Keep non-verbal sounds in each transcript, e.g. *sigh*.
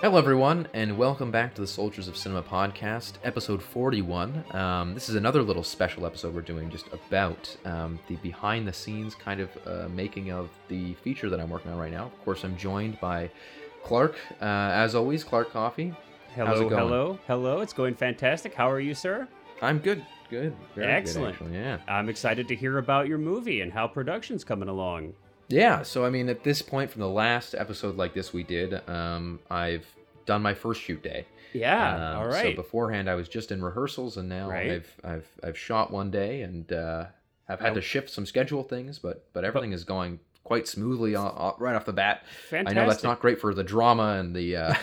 Hello, everyone, and welcome back to the Soldiers of Cinema podcast, episode 41. Um, this is another little special episode we're doing just about um, the behind the scenes kind of uh, making of the feature that I'm working on right now. Of course, I'm joined by Clark, uh, as always, Clark Coffee. How's Hello, it going? hello, hello. It's going fantastic. How are you, sir? I'm good, good. Very Excellent. Good, yeah. I'm excited to hear about your movie and how production's coming along. Yeah, so I mean, at this point, from the last episode like this we did, um, I've done my first shoot day. Yeah, Um, all right. So beforehand, I was just in rehearsals, and now Right. I've I've I've shot one day, and uh, I've had to shift some schedule things, but but everything is going quite smoothly right off the bat. Fantastic. I know that's not great for the drama and the uh, *laughs*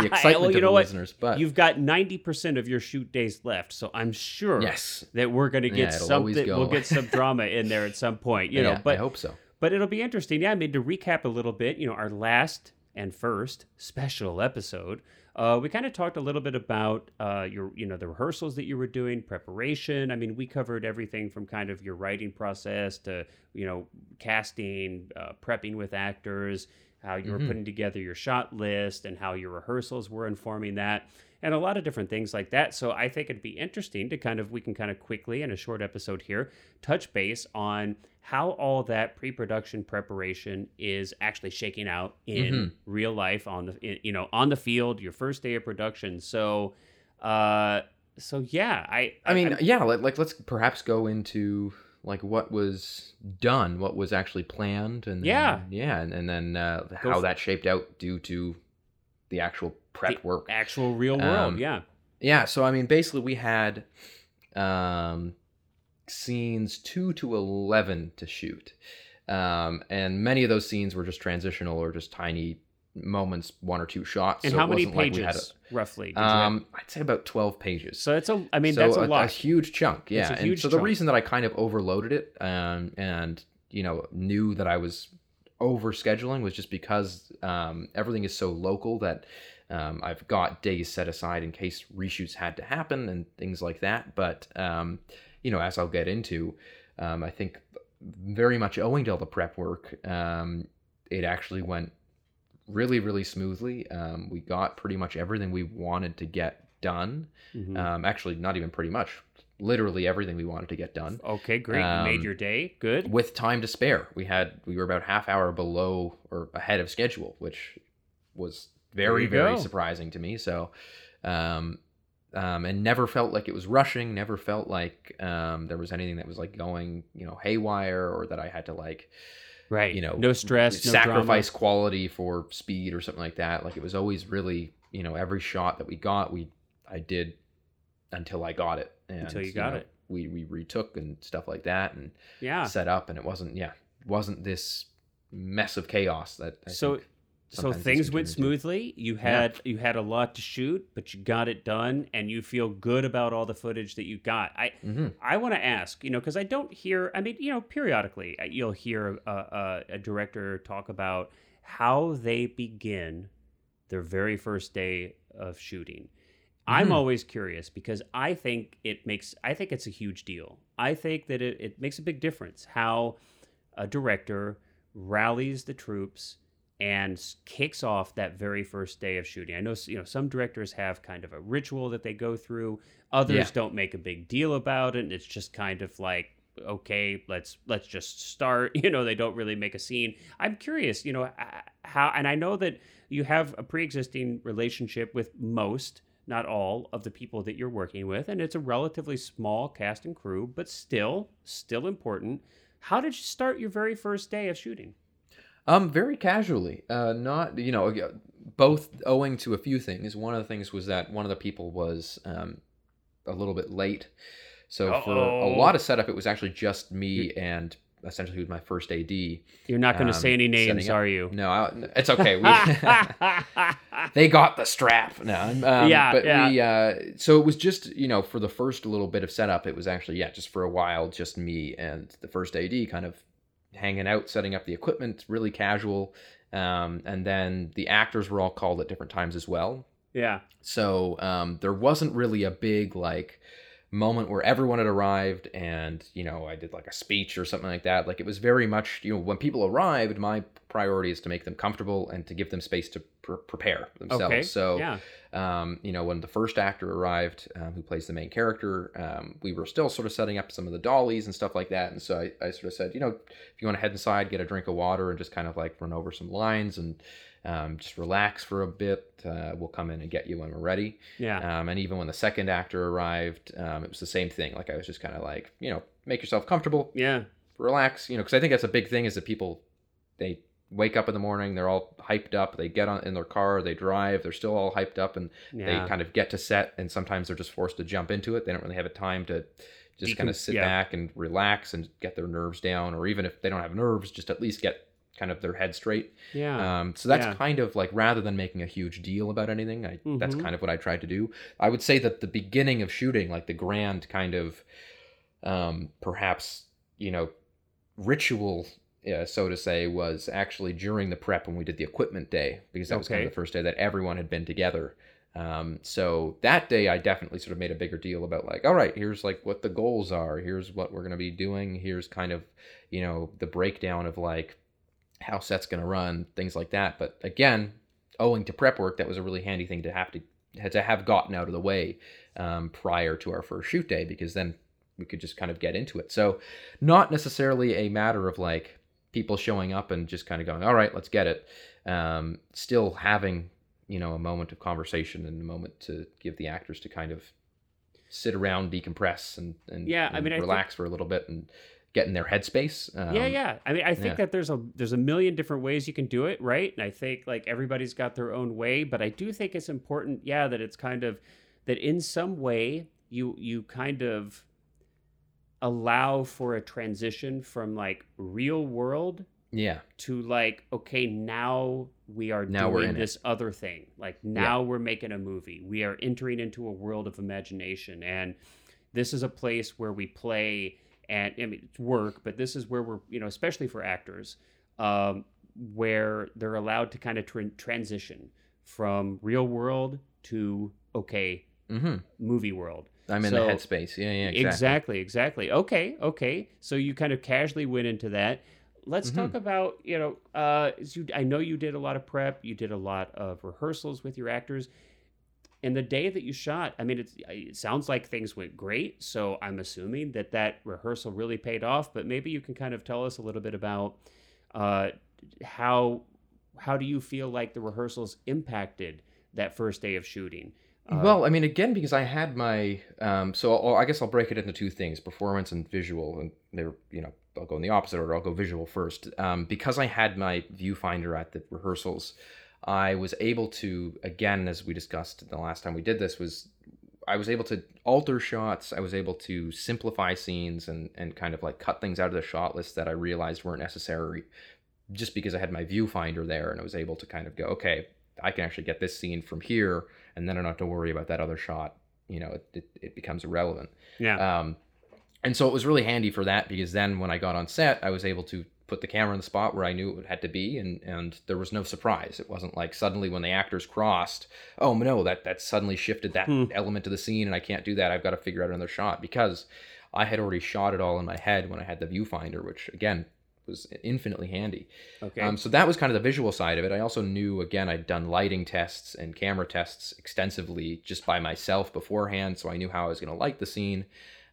the excitement Well, you of know the what? listeners, but You've got 90% of your shoot days left, so I'm sure yes, that we're going to get Yeah, something. go. We'll get some drama in there at some point, *laughs* you yeah, know. But I hope so. but it'll be interesting. Yeah, I mean to recap a little bit. You know, our last and first special episode, uh, we kind of talked a little bit about uh, your, you know, the rehearsals that you were doing, preparation. I mean, we covered everything from kind of your writing process to, you know, casting, uh, prepping with actors, how you were Mhm. putting together your shot list, and how your rehearsals were informing that. And a lot of different things like that. So I think it'd be interesting to kind of we can kind of quickly in a short episode here touch base on how all that pre-production preparation is actually shaking out in Mhm. real life on the in- you know on the field your first day of production so uh so yeah i I mean, I'm- yeah, like, like let's perhaps go into like what was done, what was actually planned, and then, Yeah. yeah, and, and then uh, how that shaped out due to the actual prep the work. actual real world Um, yeah Yeah, so I mean, basically, we had um, scenes two to eleven to shoot, um, and many of those scenes were just transitional or just tiny moments, one or two shots. and so how many like pages we had roughly a, you um, I'd say about twelve pages. so it's a i mean So that's a, a, lot a huge chunk. Yeah, a and huge so the reason that I kind of overloaded it, um, and you know, knew that I was over scheduling was just because um, everything is so local that um, I've got days set aside in case reshoots had to happen and things like that. But um, you know, as I'll get into, um, I think very much owing to all the prep work, um, it actually went really, really smoothly. Um, we got pretty much everything we wanted to get done. Mhm. Um, actually, not even pretty much. Literally everything we wanted to get done okay great you made um, your day good with time to spare. We had we were about half hour below or ahead of schedule, which was very very go. surprising to me. So, um, um, and never felt like it was rushing. Never felt like um, there was anything that was like going you know haywire or that I had to like right you know no stress no sacrifice quality for speed or something like that. Like it was always really you know every shot that we got we I did until I got it. And, Until you got know, it. We we retook and stuff like that and yeah set up and it wasn't yeah wasn't this mess of chaos that I so think so things went smoothly. You had you had a lot to shoot but you got it done and you feel good about all the footage that you got. I Mhm. i want to ask you know because i don't hear i mean you know periodically uh, you'll hear a, a, a director talk about how they begin their very first day of shooting. I'm Mhm. always curious because i think it makes i think it's a huge deal. I think that it, it makes a big difference how a director rallies the troops and kicks off that very first day of shooting. I know you know some directors have kind of a ritual that they go through. Others Yeah. don't make a big deal about it. And it's just kind of like okay, let's let's just start. *laughs* You know, they don't really make a scene. I'm curious, you know, how and I know that you have a pre-existing relationship with most not all of the people that you're working with and it's a relatively small cast and crew but still still important how did you start your very first day of shooting Um, very casually. Uh, not you know, both owing to a few things. One of the things was that one of the people was um, a little bit late, so for a lot of setup, it was actually just me and essentially with my first AD. You're not going to Um, say any names, are you? No, I, it's okay. We, *laughs* they got the strap. No, um, Yeah, but yeah. we. Uh, so it was just you know for the first little bit of setup, it was actually yeah, just for a while, just me and the first AD kind of hanging out, setting up the equipment, really casual. Um, and then the actors were all called at different times as well. yeah. So um, there wasn't really a big like moment where everyone had arrived and you know i did like a speech or something like that like it was very much you know when people arrived my priority is to make them comfortable and to give them space to pr- prepare themselves Okay, so yeah. um, you know when the first actor arrived um, who plays the main character um, we were still sort of setting up some of the dollies and stuff like that and so I, I sort of said you know if you want to head inside get a drink of water and just kind of like run over some lines and um, just relax for a bit uh, we'll come in and get you when we're ready Yeah. um, and even when the second actor arrived, um, it was the same thing. Like I was just kind of like, you know, make yourself comfortable, yeah. relax, you know, because I think that's a big thing is that people they wake up in the morning, they're all hyped up, they get on in their car, they drive, they're still all hyped up, and Yeah. they kind of get to set, and sometimes they're just forced to jump into it. They don't really have a time to just kind of sit yeah. back and relax and get their nerves down, or even if they don't have nerves, just at least get kind of their head straight. yeah. Um, so that's Yeah. kind of like rather than making a huge deal about anything, I, that's Mhm. kind of what I tried to do. I would say that the beginning of shooting, like the grand kind of, um, perhaps you know, ritual, uh, so to say, was actually during the prep when we did the equipment day because that was kind of the first day that everyone had been together. Um, so that day, I definitely sort of made a bigger deal about like, all right, here's like what the goals are. Here's what we're gonna be doing. Here's kind of, you know, the breakdown of like how set's going to run, things like that. But again, owing to prep work, that was a really handy thing to have to had to have gotten out of the way um, prior to our first shoot day because then we could just kind of get into it. So, not necessarily a matter of like people showing up and just kind of going, "All right, let's get it." Um, still having you know a moment of conversation and a moment to give the actors to kind of sit around, decompress, and and, Yeah, I and mean, I think- relax for a little bit and get in their headspace. Um, yeah, yeah. I mean, I think yeah. that there's a there's a million different ways you can do it, right? And I think like everybody's got their own way, but I do think it's important, yeah, that it's kind of that in some way you you kind of allow for a transition from like real world yeah. to like okay now we are Now we're doing in it. this other thing. Like now we're making a movie. We are entering into a world of imagination. And this is a place where we play and I mean it's work but this is where we're you know especially for actors um, where they're allowed to kind of tran transition from real world to okay hmm movie world I'm in So- the headspace. Yeah, yeah, exactly. exactly. exactly okay okay so you kind of casually went into that let's Mm-hmm. talk about you know uh you i know you did a lot of prep you did a lot of rehearsals with your actors and the day that you shot i mean it's, it sounds like things went great so i'm assuming that that rehearsal really paid off but maybe you can kind of tell us a little bit about uh how how do you feel like the rehearsals impacted that first day of shooting Uh, well, I mean, again, because I had my, um, so I'll, I guess I'll break it into two things: performance and visual. And they're, you know, I'll go in the opposite order. I'll go visual first. Um, because I had my viewfinder at the rehearsals, I was able to, again, as we discussed the last time we did this, was I was able to alter shots. I was able to simplify scenes and and kind of like cut things out of the shot list that I realized weren't necessary, just because I had my viewfinder there and I was able to kind of go, okay, I can actually get this scene from here, and then I don't have to worry about that other shot. You know, it, it, it becomes irrelevant. yeah Um, and so it was really handy for that because then when I got on set, I was able to put the camera in the spot where I knew it had to be, and and there was no surprise. It wasn't like suddenly when the actors crossed, oh no, that that suddenly shifted that Hmm. element of the scene, and I can't do that. I've got to figure out another shot because I had already shot it all in my head when I had the viewfinder, which again was infinitely handy. okay Um, so that was kind of the visual side of it. I also knew, again, I'd done lighting tests and camera tests extensively just by myself beforehand, so I knew how I was going to light the scene.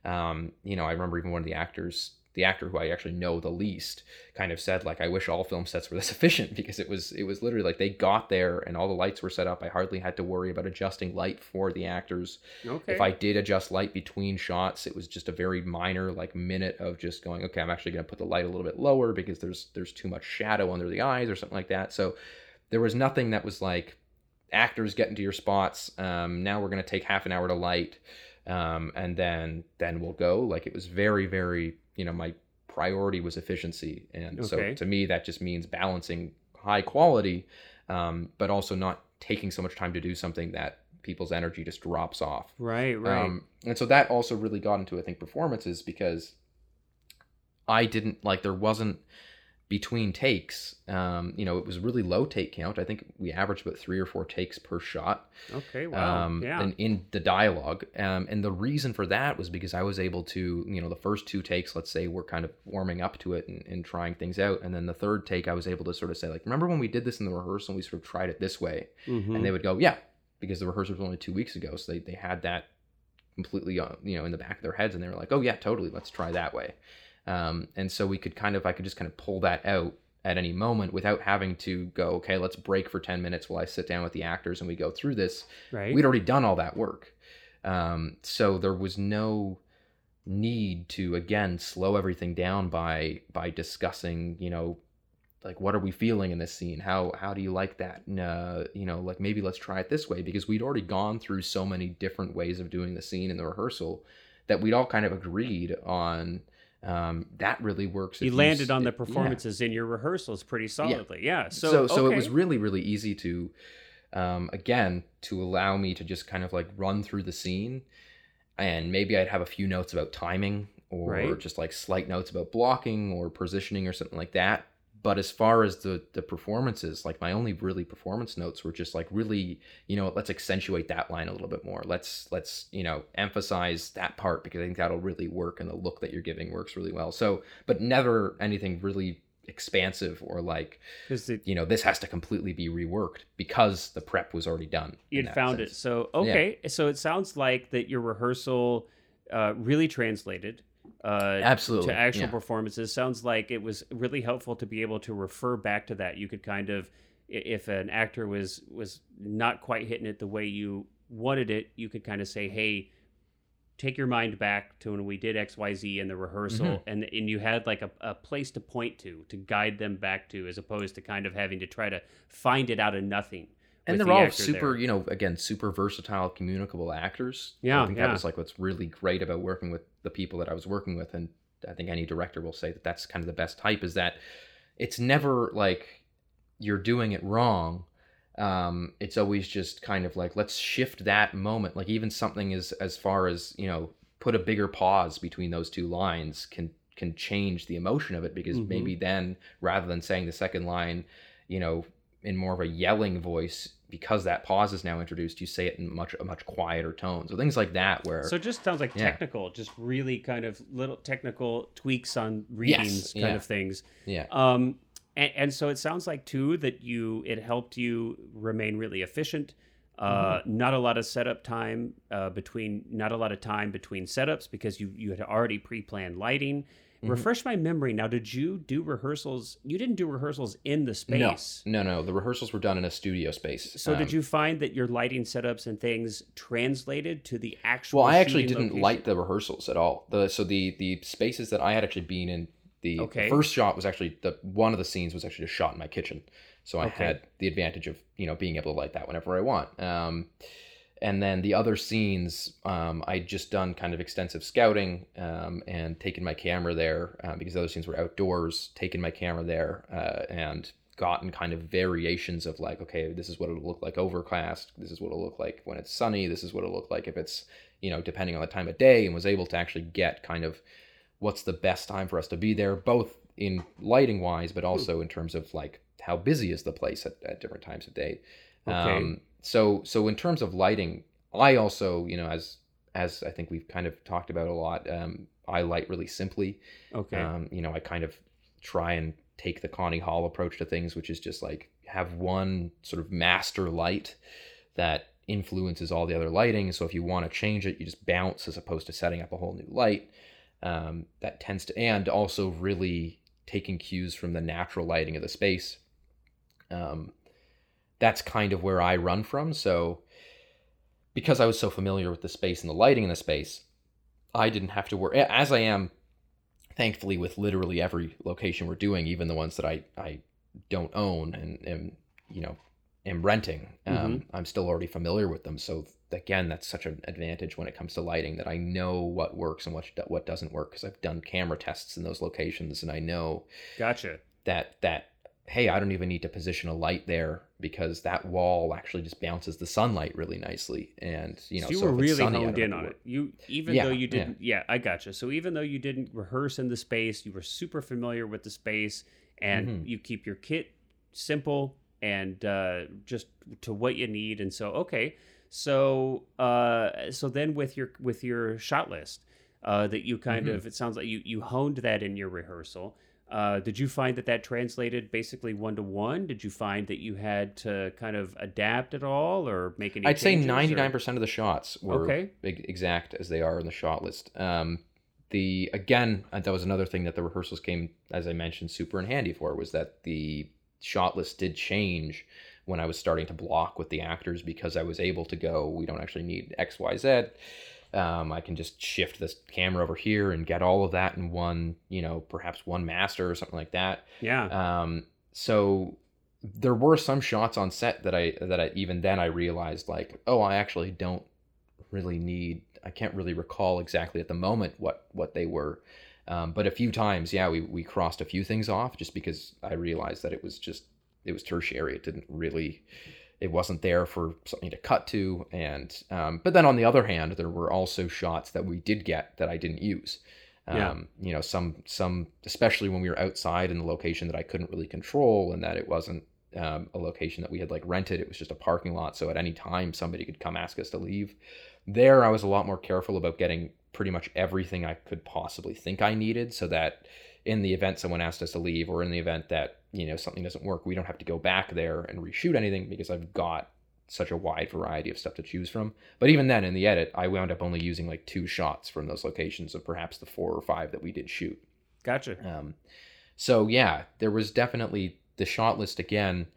Um, you know, I remember even one of the actors, the actor who I actually know the least, kind of said like, "I wish all film sets were *laughs* this efficient," because it was it was literally like they got there and all the lights were set up. I hardly had to worry about adjusting light for the actors. okay If I did adjust light between shots, it was just a very minor like minute of just going, okay, I'm actually going to put the light a little bit lower because there's there's too much shadow under the eyes or something like that. So there was nothing that was like actors get into your spots. Um, now we're going to take half an hour to light, um, and then then we'll go. Like it was very very you know my priority was efficiency, and so to me that just means balancing high quality, um, but also not taking so much time to do something that people's energy just drops off. right right. Um, and so that also really got into I think performances because I didn't like there wasn't between takes, um, you know, it was really low take count. I think we averaged about three or four takes per shot. Okay, wow. Um, yeah. and in the dialogue. Um, and the reason for that was because I was able to, you know, the first two takes, let's say, we're kind of warming up to it and, and trying things out. And then the third take, I was able to sort of say, like, remember when we did this in the rehearsal we sort of tried it this way? Mhm. And they would go, yeah, because the rehearsal was only two weeks ago. So they, they had that completely, uh, you know, in the back of their heads. And they were like, oh, yeah, totally. Let's try that way. Um, and so we could kind of, I could just kind of pull that out at any moment without having to go, okay, let's break for 10 minutes while I sit down with the actors and we go through this. Right. we'd already done all that work. Um, so there was no need to again slow everything down by by discussing you know like what are we feeling in this scene? How how do you like that? And, uh, you know like maybe let's try it this way because we'd already gone through so many different ways of doing the scene in the rehearsal that we'd all kind of agreed on um, that really works you you landed s- on the yeah. performances in your rehearsals pretty solidly. Yeah. So so so, okay. it was really really easy to um, again to allow me to just kind of like run through the scene and maybe i'd have a few notes about timing or Right. just like slight notes about blocking or positioning or something like that but as far as the the performances like my only really performance notes were just like really you know let's accentuate that line a little bit more. Let's let's you know emphasize that part because i think that'll really work and the look that you're giving works really well. So but never anything really expansive or like it- you know this has to completely be reworked because the prep was already done you'd found it. So okay, so it sounds like that your rehearsal uh, really translated uh, absolutely to actual yeah. performances. Sounds like it was really helpful to be able to refer back to that. You could kind of, if an actor was was not quite hitting it the way you wanted it, you could kind of say, "Hey." Take your mind back to when we did X Y Z in the rehearsal, Mhm. and and you had like a, a place to point to to guide them back to, as opposed to kind of having to try to find it out of nothing. And they're the all super there. you know again super versatile communicable actors Yeah, i think yeah. that was like what's really great about working with the people that i was working with and i think any director will say that that's kind of the best type is that it's never like you're doing it wrong um it's always just kind of like let's shift that moment like even something as as far as you know put a bigger pause between those two lines can can change the emotion of it because Mhm. maybe then rather than saying the second line you know in more of a yelling voice because that pause is now introduced you say it in much a much quieter tone so things like that where So it just sounds like Yeah. technical, just really kind of little technical tweaks on readings kind yeah. of things. yeah Um, and, and so it sounds like too that you it helped you remain really efficient. Uh, Mm-hmm. Not a lot of setup time uh, between, not a lot of time between setups because you you had already pre-planned lighting. Mhm. Refresh my memory. Now, did you do rehearsals? You didn't do rehearsals in the space. no no no. the rehearsals were done in a studio space So did Um, you find that your lighting setups and things translated to the actual? well i actually didn't location? light the rehearsals at all the so the the spaces that i had actually been in the, the Okay. first shot was actually the one of the scenes was actually just shot in my kitchen so i Okay. had the advantage of you know being able to light that whenever i want um and then the other scenes um, i'd just done kind of extensive scouting um, and taken my camera there uh, because the other scenes were outdoors taken my camera there uh, and gotten kind of variations of like okay this is what it'll look like overcast this is what it'll look like when it's sunny this is what it'll look like if it's you know depending on the time of day and was able to actually get kind of what's the best time for us to be there both in lighting wise but also in terms of like how busy is the place at, at different times of day Okay. um, so so in terms of lighting, I also you know as as I think we've kind of talked about a lot, um, I light really simply. Okay. Um, you know, I kind of try and take the Connie Hall approach to things, which is just like have one sort of master light that influences all the other lighting. So if you want to change it, you just bounce as opposed to setting up a whole new light. Um, that tends to, and also really taking cues from the natural lighting of the space. Um, that's kind of where I run from. So because I was so familiar with the space and the lighting in the space, I didn't have to worry as I am thankfully with literally every location we're doing, even the ones that I, I don't own and am, you know, am renting. Um, I'm still already familiar with them. So again, that's such an advantage when it comes to lighting that I know what works and what, what doesn't work. Cause I've done camera tests in those locations and I know gotcha. that, that, Hey, I don't even need to position a light there because that wall actually just bounces the sunlight really nicely. And you know, so you so were really honed in on it. You even Yeah, though you didn't. Yeah. I gotcha. So even though you didn't rehearse in the space, you were super familiar with the space, and Mhm. you keep your kit simple and uh, just to what you need. And so, okay, so uh, so then with your with your shot list uh, that you kind Mhm. of it sounds like you you honed that in your rehearsal. Uh, did you find that that translated basically one to one? Did you find that you had to kind of adapt at all or make any? Changes? I'd say ninety nine percent of the shots were Okay. exact as they are in the shot list. Um, the again, uh, that was another thing that the rehearsals came, as I mentioned, super in handy for was that the shot list did change when I was starting to block with the actors because I was able to go. We don't actually need X, Y, Z. Um, I can just shift this camera over here and get all of that in one, you know, perhaps one master or something like that. Yeah. Um, so there were some shots on set that I that I even then I realized like, oh, I actually don't really need. I can't really recall exactly at the moment what what they were. Um, but a few times, yeah, we we crossed a few things off just because I realized that it was just it was tertiary. It didn't really. It wasn't there for something to cut to, and um, but then on the other hand, there were also shots that we did get that I didn't use. Yeah. Um, you know, some some especially when we were outside in the location that I couldn't really control, and that it wasn't um, a location that we had like rented. It was just a parking lot, so at any time somebody could come ask us to leave. There, I was a lot more careful about getting pretty much everything I could possibly think I needed, so that in the event someone asked us to leave, or in the event that you know something doesn't work, we don't have to go back there and reshoot anything because I've got such a wide variety of stuff to choose from. But even then, in the edit, I wound up only using like two shots from those locations of perhaps the four or five that we did shoot. Gotcha. Um, so yeah, there was definitely the shot list again.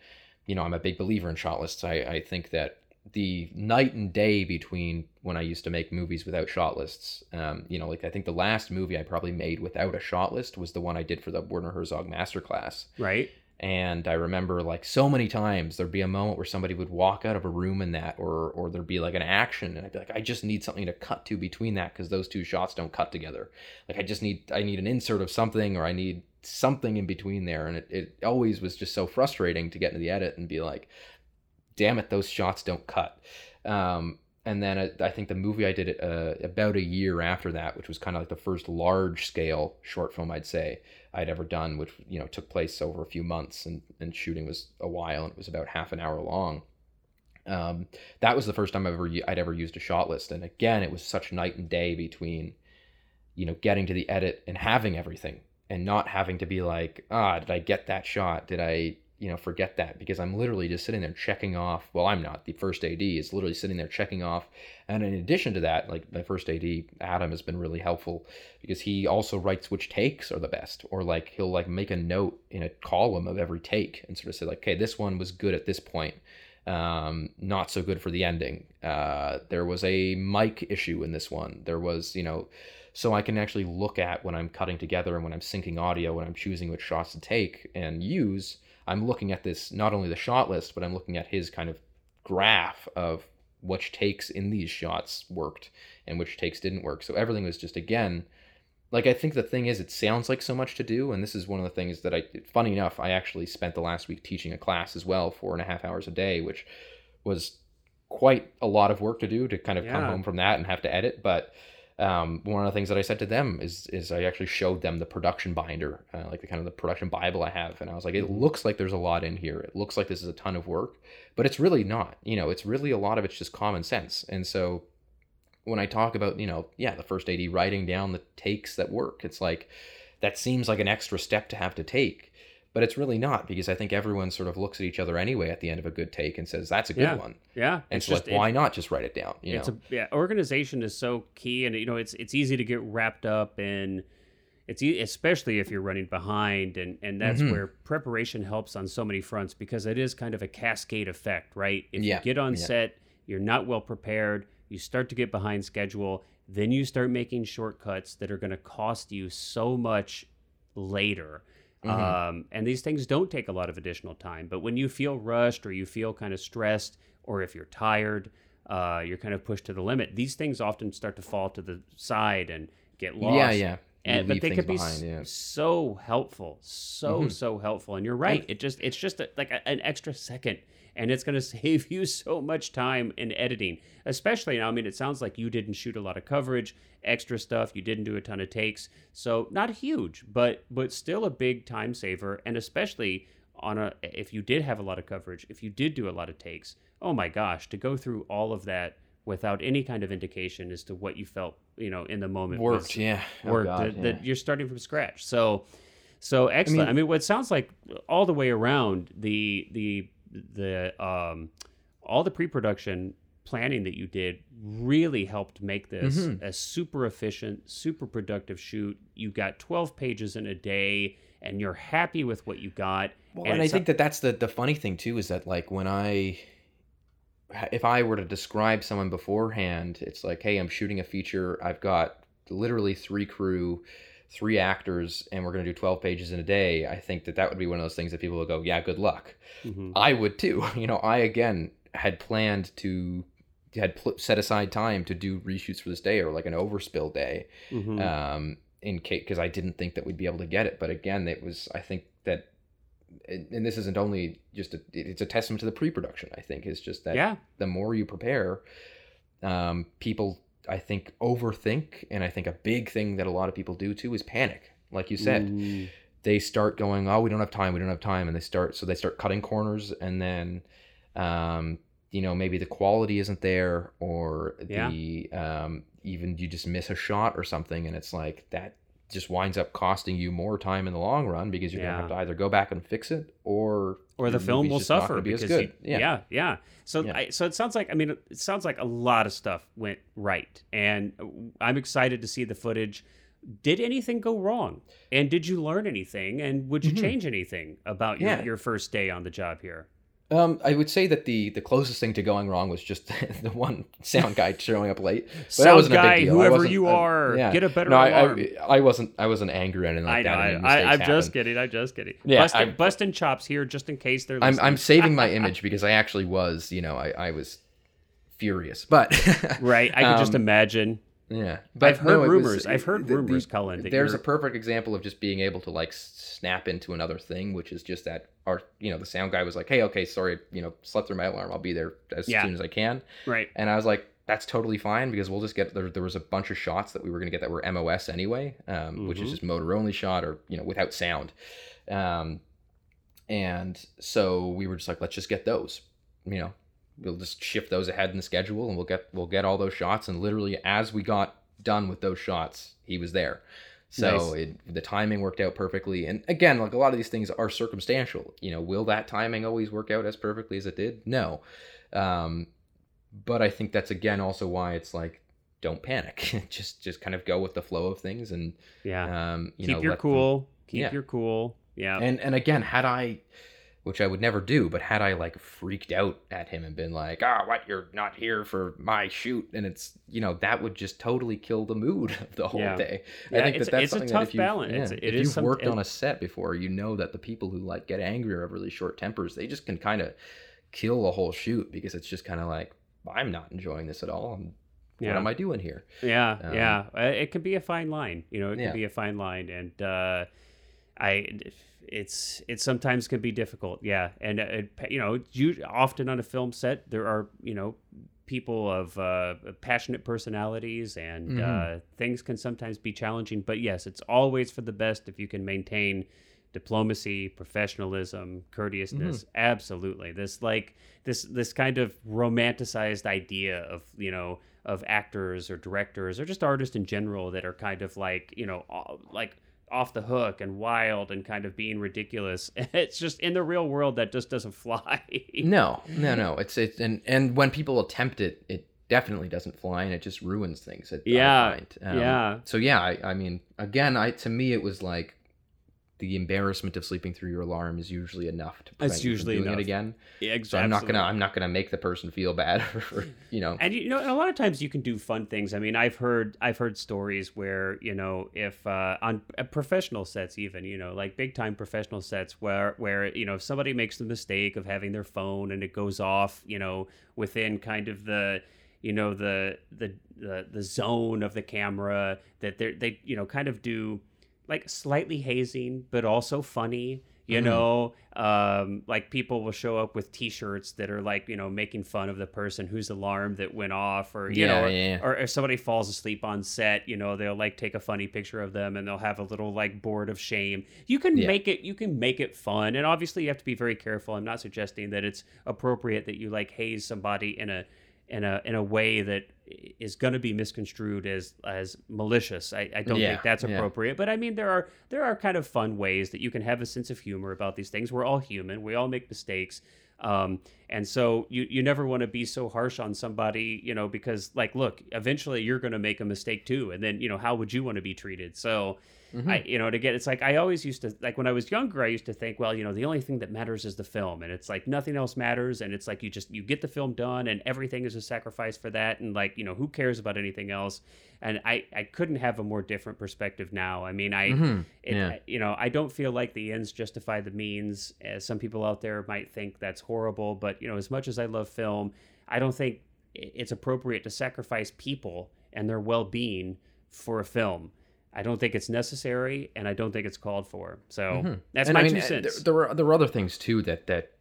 You know, I'm a big believer in shot lists. I, I think that the night and day between when I used to make movies without shot lists, um, you know, like I think the last movie I probably made without a shot list was the one I did for the Werner Herzog Masterclass. Right. And I remember like so many times there'd be a moment where somebody would walk out of a room in that, or or there'd be like an action, and I'd be like, I just need something to cut to between that because those two shots don't cut together. Like I just need I need an insert of something, or I need something in between there, and it, it always was just so frustrating to get into the edit and be like, damn it, those shots don't cut. Um, and then I, I think the movie I did uh, about a year after that, which was kind of like the first large scale short film I'd say I'd ever done, which you know took place over a few months and, and shooting was a while and it was about half an hour long. Um, that was the first time I ever I'd ever used a shot list, and again it was such night and day between, you know, getting to the edit and having everything and not having to be like, ah, did I get that shot? Did I you know forget that because i'm literally just sitting there checking off well i'm not the first ad is literally sitting there checking off. And in addition to that like my first ad adam has been really helpful because he also writes which takes are the best or like he'll like make a note in a column of every take and sort of say like okay this one was good at this point um not so good for the ending uh there was a mic issue in this one there was you know so I can actually look at when I'm cutting together and when I'm syncing audio, when I'm choosing which shots to take and use, I'm looking at this not only the shot list, but I'm looking at his kind of graph of which takes in these shots worked and which takes didn't work. So everything was just again, like I think the thing is, it sounds like so much to do, and this is one of the things that I. Funny enough, I actually spent the last week teaching a class as well, four and a half hours a day, which was quite a lot of work to do to kind of come home from that and have to edit, but um, one of the things that I said to them is is I actually showed them the production binder, uh, like the kind of the production bible I have, and I was like, it looks like there's a lot in here. It looks like this is a ton of work, but it's really not. You know, it's really a lot of it's just common sense. And so when I talk about you know, yeah, the first AD writing down the takes that work, it's like that seems like an extra step to have to take. But it's really not because I think everyone sort of looks at each other anyway at the end of a good take and says that's a good Yeah. one. Yeah. And it's so just like, why not just write it down? You it's know, a yeah organization is so key and you know it's it's easy to get wrapped up in it's e- especially if you're running behind and and that's Mhm. where preparation helps on so many fronts because it is kind of a cascade effect right if Yeah, you get on yeah. set you're not well prepared you start to get behind schedule then you start making shortcuts that are going to cost you so much later Mhm. um, and these things don't take a lot of additional time. But when you feel rushed or you feel kind of stressed, or if you're tired, uh, you're kind of pushed to the limit. These things often start to fall to the side and get lost. Yeah, yeah. and, but they could be behind, yeah. so helpful, so Mhm. so helpful. And you're right; it just it's just a, like a, an extra second, and it's going *laughs* to save you so much time in editing. Especially now, I mean, it sounds like you didn't shoot a lot of coverage, extra stuff. You didn't do a ton of takes, so not huge, but but still a big time saver, and especially on a if you did have a lot of coverage, if you did do a lot of takes, oh my gosh, to go through all of that without any kind of indication as to what you felt, you know, in the moment was- Worked, yeah. Oh, God, that, yeah. that you're starting from scratch. So, so excellent. I mean, mean- what sounds like all the way around the the the um all the pre-production planning that you did really helped make this Mhm. a super efficient, super productive shoot. You got 12 pages in a day and you're happy with what you got. Well, And and, I think that that's the the funny thing too is that like when I if I were to describe someone beforehand, it's like, hey, I'm shooting a feature. I've got literally three crew, three actors, and we're going to do 12 pages in a day. I think that that would be one of those things that people would go, yeah, good luck. Mhm. I would too. *laughs* You know, I again had planned to had pl- set aside time to do reshoots for this day or like an overspill day Mhm. um, in case because I didn't think that we'd be able to get it. But again, it was I think that, and and this isn't only just a, it's a testament to the pre-production. I think is just that yeah. the more you prepare, um, people I think overthink, and I think a big thing that a lot of people do too is panic. Like you said, Mm, they start going, oh, we don't have time, we don't have time, and they start so they start cutting corners, and then, um, you know, maybe the quality isn't there, or Yeah. the um, even you just miss a shot or something, and it's like that just winds up costing you more time in the long run because you're gonna have to either go back and fix it or or the film will suffer be because good. you- yeah. yeah, yeah. So, Yeah. I, so it sounds like I mean, it sounds like a lot of stuff went right, and I'm excited to see the footage. Did anything go wrong? And did you learn anything? And would you Mhm. change anything about your, your first day on the job here? Um, I would say that the the closest thing to going wrong was just *laughs* the one sound guy showing up late. But that Sound wasn't a big guy, deal. Whoever you I- are, yeah. get a better No, I, alarm. I, I wasn't. I wasn't angry or anything I like know. that. I, I, mistakes just kidding. I'm just kidding. Yeah, busting, I'm- busting chops here just in case they're I'm. I'm saving my *laughs* image because I actually was. You know, I I was furious, but *laughs* right. I can just Um, imagine. Yeah, but I've heard no, it was- rumors. I've heard the- the- rumors, Cullen. That There's a perfect example of just being able to like snap into another thing, which is just that our you know the sound guy was like, hey, okay, sorry, you know, slept through my alarm. I'll be there as Yeah. soon as I can. right. And I was like, that's totally fine because we'll just get there. There was a bunch of shots that we were going to get that were MOS anyway, um, which is Mhm. just motor only shot or you know without sound. Um, and so we were just like, let's just get those. You know, we'll just shift those ahead in the schedule, and we'll get we'll get all those shots. And literally, as we got done with those shots, he was there. So Nice. it, the timing worked out perfectly. And again, like a lot of these things are circumstantial. You know, will that timing always work out as perfectly as it did? No. Um, but I think that's again also why it's like don't panic. *laughs* just just kind of go with the flow of things and Yeah. um, you Keep know your let them- cool. Keep yeah. your cool. Yeah. and and again, had I, which I would never do, but had I like freaked out at him and been like, "Ah, what? You're not here for my shoot," and it's you know that would just totally kill the mood *laughs* of the whole Yeah. day. Yeah, I think that that's something tough that if you balance. yeah, It's- it if you've some- worked it- on a set before, you know that the people who like get angry or have really short tempers, they just can kind of kill a whole shoot because it's just kind of like I'm not enjoying this at all. What Yeah. am I doing here? Yeah, Um, yeah. Uh, It can be a fine line. You know, it can be a fine line, and uh, I, it's it sometimes can be difficult. Yeah, and uh, it, you know, you often on a film set there are you know people of uh, passionate personalities, and Mhm. uh, things can sometimes be challenging. But yes, it's always for the best if you can maintain diplomacy, professionalism, courteousness. Absolutely. This like this this kind of romanticized idea of, you know, of actors or directors or just artists in general that are kind of like, you know, like off the hook and wild and kind of being ridiculous. *laughs* It's just in the real world that just doesn't *laughs* fly. No, no, no. It's it's and and when people attempt it, it definitely doesn't fly, and it just ruins things. It, Yeah. Um, yeah. So yeah, I, I mean, again, I to me it was like the embarrassment of sleeping through your alarm is usually enough to prevent It's you from usually doing enough. it again. Yeah, So I'm not gonna. I'm not gonna make the person feel bad *laughs* for you know. And you know, and a lot of times you can do fun things. I mean, I've heard I've heard stories where you know, if uh, on uh, professional sets, even you know, like big time professional sets, where where you know, if somebody makes the mistake of having their phone and it goes off, you know, within kind of the you know the the the, the zone of the camera that they they you know kind of do like slightly hazing but also funny you Mhm. know um, like people will show up with t-shirts that are like you know making fun of the person whose alarm that went off or you Yeah, know yeah, yeah. or if somebody falls asleep on set you know they'll like take a funny picture of them and they'll have a little like board of shame you can Yeah. make it you can make it fun and obviously you have to be very careful i'm not suggesting that it's appropriate that you like haze somebody in a in a in a way that is going to be misconstrued as as malicious. I, I don't Yeah, think that's yeah. appropriate. But I mean, there are there are kind of fun ways that you can have a sense of humor about these things. We're all human. We all make mistakes. Um, and so you you never want to be so harsh on somebody, you know, because like, look, eventually you're going to make a mistake too, and then you know how would you want to be treated? So. Mhm. I, you know, to get it's like I always used to like when I was younger, I used to think, well, you know, the only thing that matters is the film, and it's like nothing else matters, and it's like you just you get the film done, and everything is a sacrifice for that, and like you know, who cares about anything else? And I I couldn't have a more different perspective now. I mean, I Mhm. it, Yeah. you know, I don't feel like the ends justify the means. As some people out there might think that's horrible, but you know, as much as I love film, I don't think it's appropriate to sacrifice people and their well-being for a film. I don't think it's necessary, and I don't think it's called for. So Mhm. that's And my I mean, two uh, cents. There, there were there were other things too that that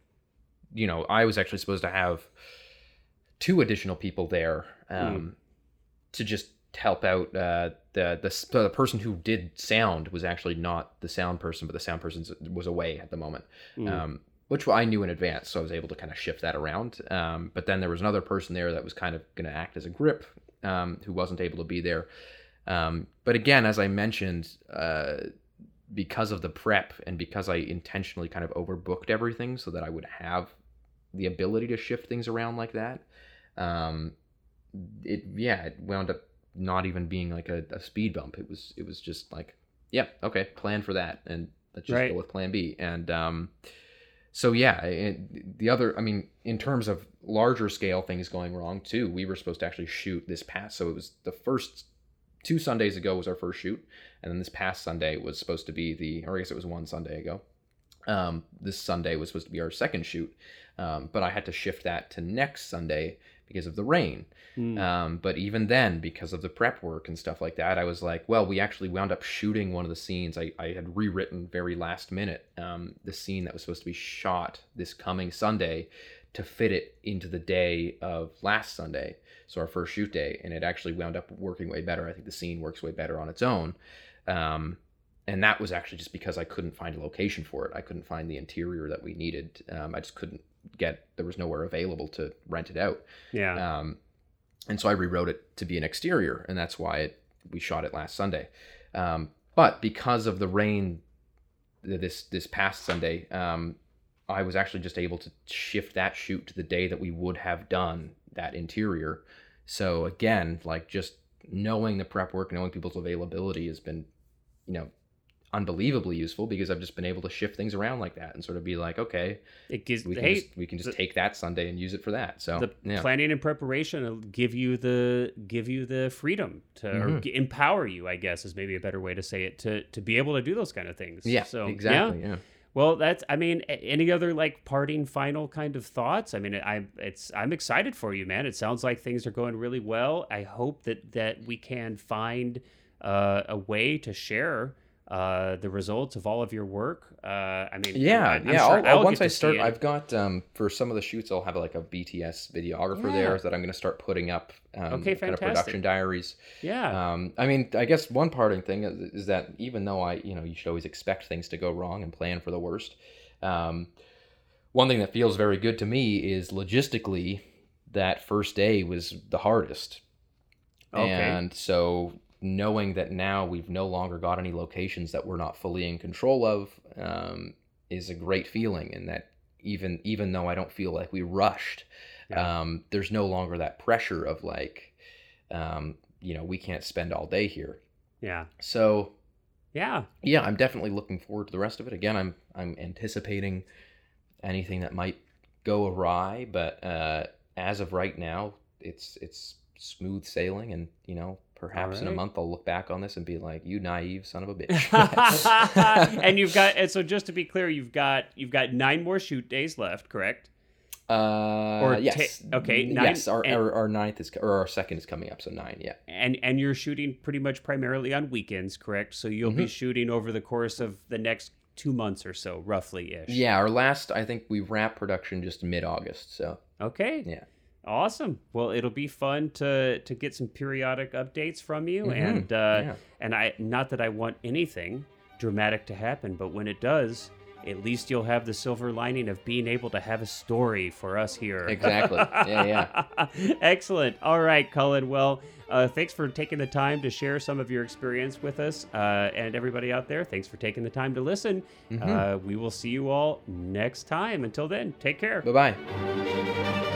you know I was actually supposed to have two additional people there um, to just help out. Uh, the, the the person who did sound was actually not the sound person, but the sound person was away at the moment. Mm. Um, which I knew in advance, so I was able to kind of shift that around. Um, but then there was another person there that was kind of going to act as a grip, um, who wasn't able to be there. Um, but again, as I mentioned, uh, because of the prep and because I intentionally kind of overbooked everything so that I would have the ability to shift things around like that, um, it yeah, it wound up not even being like a, a speed bump. It was it was just like, yeah, okay, plan for that, and let's just Right. go with plan B. And um, so yeah, it, the other, I mean, in terms of larger scale things going wrong too, we were supposed to actually shoot this past. So it was the first two Sundays ago was our first shoot, and then this past Sunday was supposed to be the, or I guess it was one Sunday ago. Um, this Sunday was supposed to be our second shoot, um, but I had to shift that to next Sunday because of the rain. Mm. Um, but even then, because of the prep work and stuff like that, I was like, well, we actually wound up shooting one of the scenes. I, I had rewritten very last minute um, the scene that was supposed to be shot this coming Sunday to fit it into the day of last Sunday. So our first shoot day, and it actually wound up working way better. I think the scene works way better on its own. Um, and that was actually just because I couldn't find a location for it. I couldn't find the interior that we needed. Um, I just couldn't get. There was nowhere available to rent it out. yeah. Um, and so I rewrote it to be an exterior, and that's why it, we shot it last Sunday. Um, but because of the rain this this past Sunday, um, I was actually just able to shift that shoot to the day that we would have done that interior. So again, like just knowing the prep work, knowing people's availability has been, you know, unbelievably useful because I've just been able to shift things around like that and sort of be like, okay, it gives we can hey, just we can just the- take that Sunday and use it for that. So the yeah. planning and preparation will give you the give you the freedom to or Mhm. g- empower you i guess is maybe a better way to say it to to be able to do those kind of things Yeah, so exactly. yeah Yeah. Well that's i mean any other like parting final kind of thoughts? I mean i it's i'm excited for you man. It sounds like things are going really well. I hope that that we can find uh, a way to share uh, the results of all of your work. Uh, I mean, Yeah, I'm- yeah. sure I'll, I'll- once I start. I've got um, for some of the shoots, I'll have like a BTS videographer Yeah. there that I'm going to start putting up. Um, Okay, kind of production diaries. yeah, Um, I mean, I guess one parting thing is, is that even though I, you know, you should always expect things to go wrong and plan for the worst. Um, one thing that feels very good to me is logistically, that first day was the hardest. Okay. And so knowing that now we've no longer got any locations that we're not fully in control of um, is a great feeling. And that even even though I don't feel like we rushed, Yeah. um, there's no longer that pressure of like, um, you know, we can't spend all day here. yeah, So yeah. yeah, I'm definitely looking forward to the rest of it. Again, I'm I'm anticipating anything that might go awry, but uh, as of right now, it's it's smooth sailing, and you know, perhaps in a month I'll look back on this and be like, "You naive son of a bitch." *laughs* and you've got and so just to be clear, you've got you've got nine more shoot days left, correct? Uh, Or yes. okay, Mm, nine- yes. Our, and- our our ninth is or our second is coming up, so nine. Yeah. and and you're shooting pretty much primarily on weekends, correct? So you'll be Mhm. shooting over the course of the next two months or so, roughly ish. Yeah. Our last, I think we wrap production just mid August. So Okay. Yeah. Awesome. Well, it'll be fun to to get some periodic updates from you, Mhm. and uh, yeah. and I not that I want anything dramatic to happen, but when it does, at least you'll have the silver lining of being able to have a story for us here. Exactly. Yeah, yeah. *laughs* Excellent. All right, Cullen. Well, uh, thanks for taking the time to share some of your experience with us, uh, and everybody out there. Thanks for taking the time to listen. Mhm. Uh, we will see you all next time. Until then, take care. Bye bye.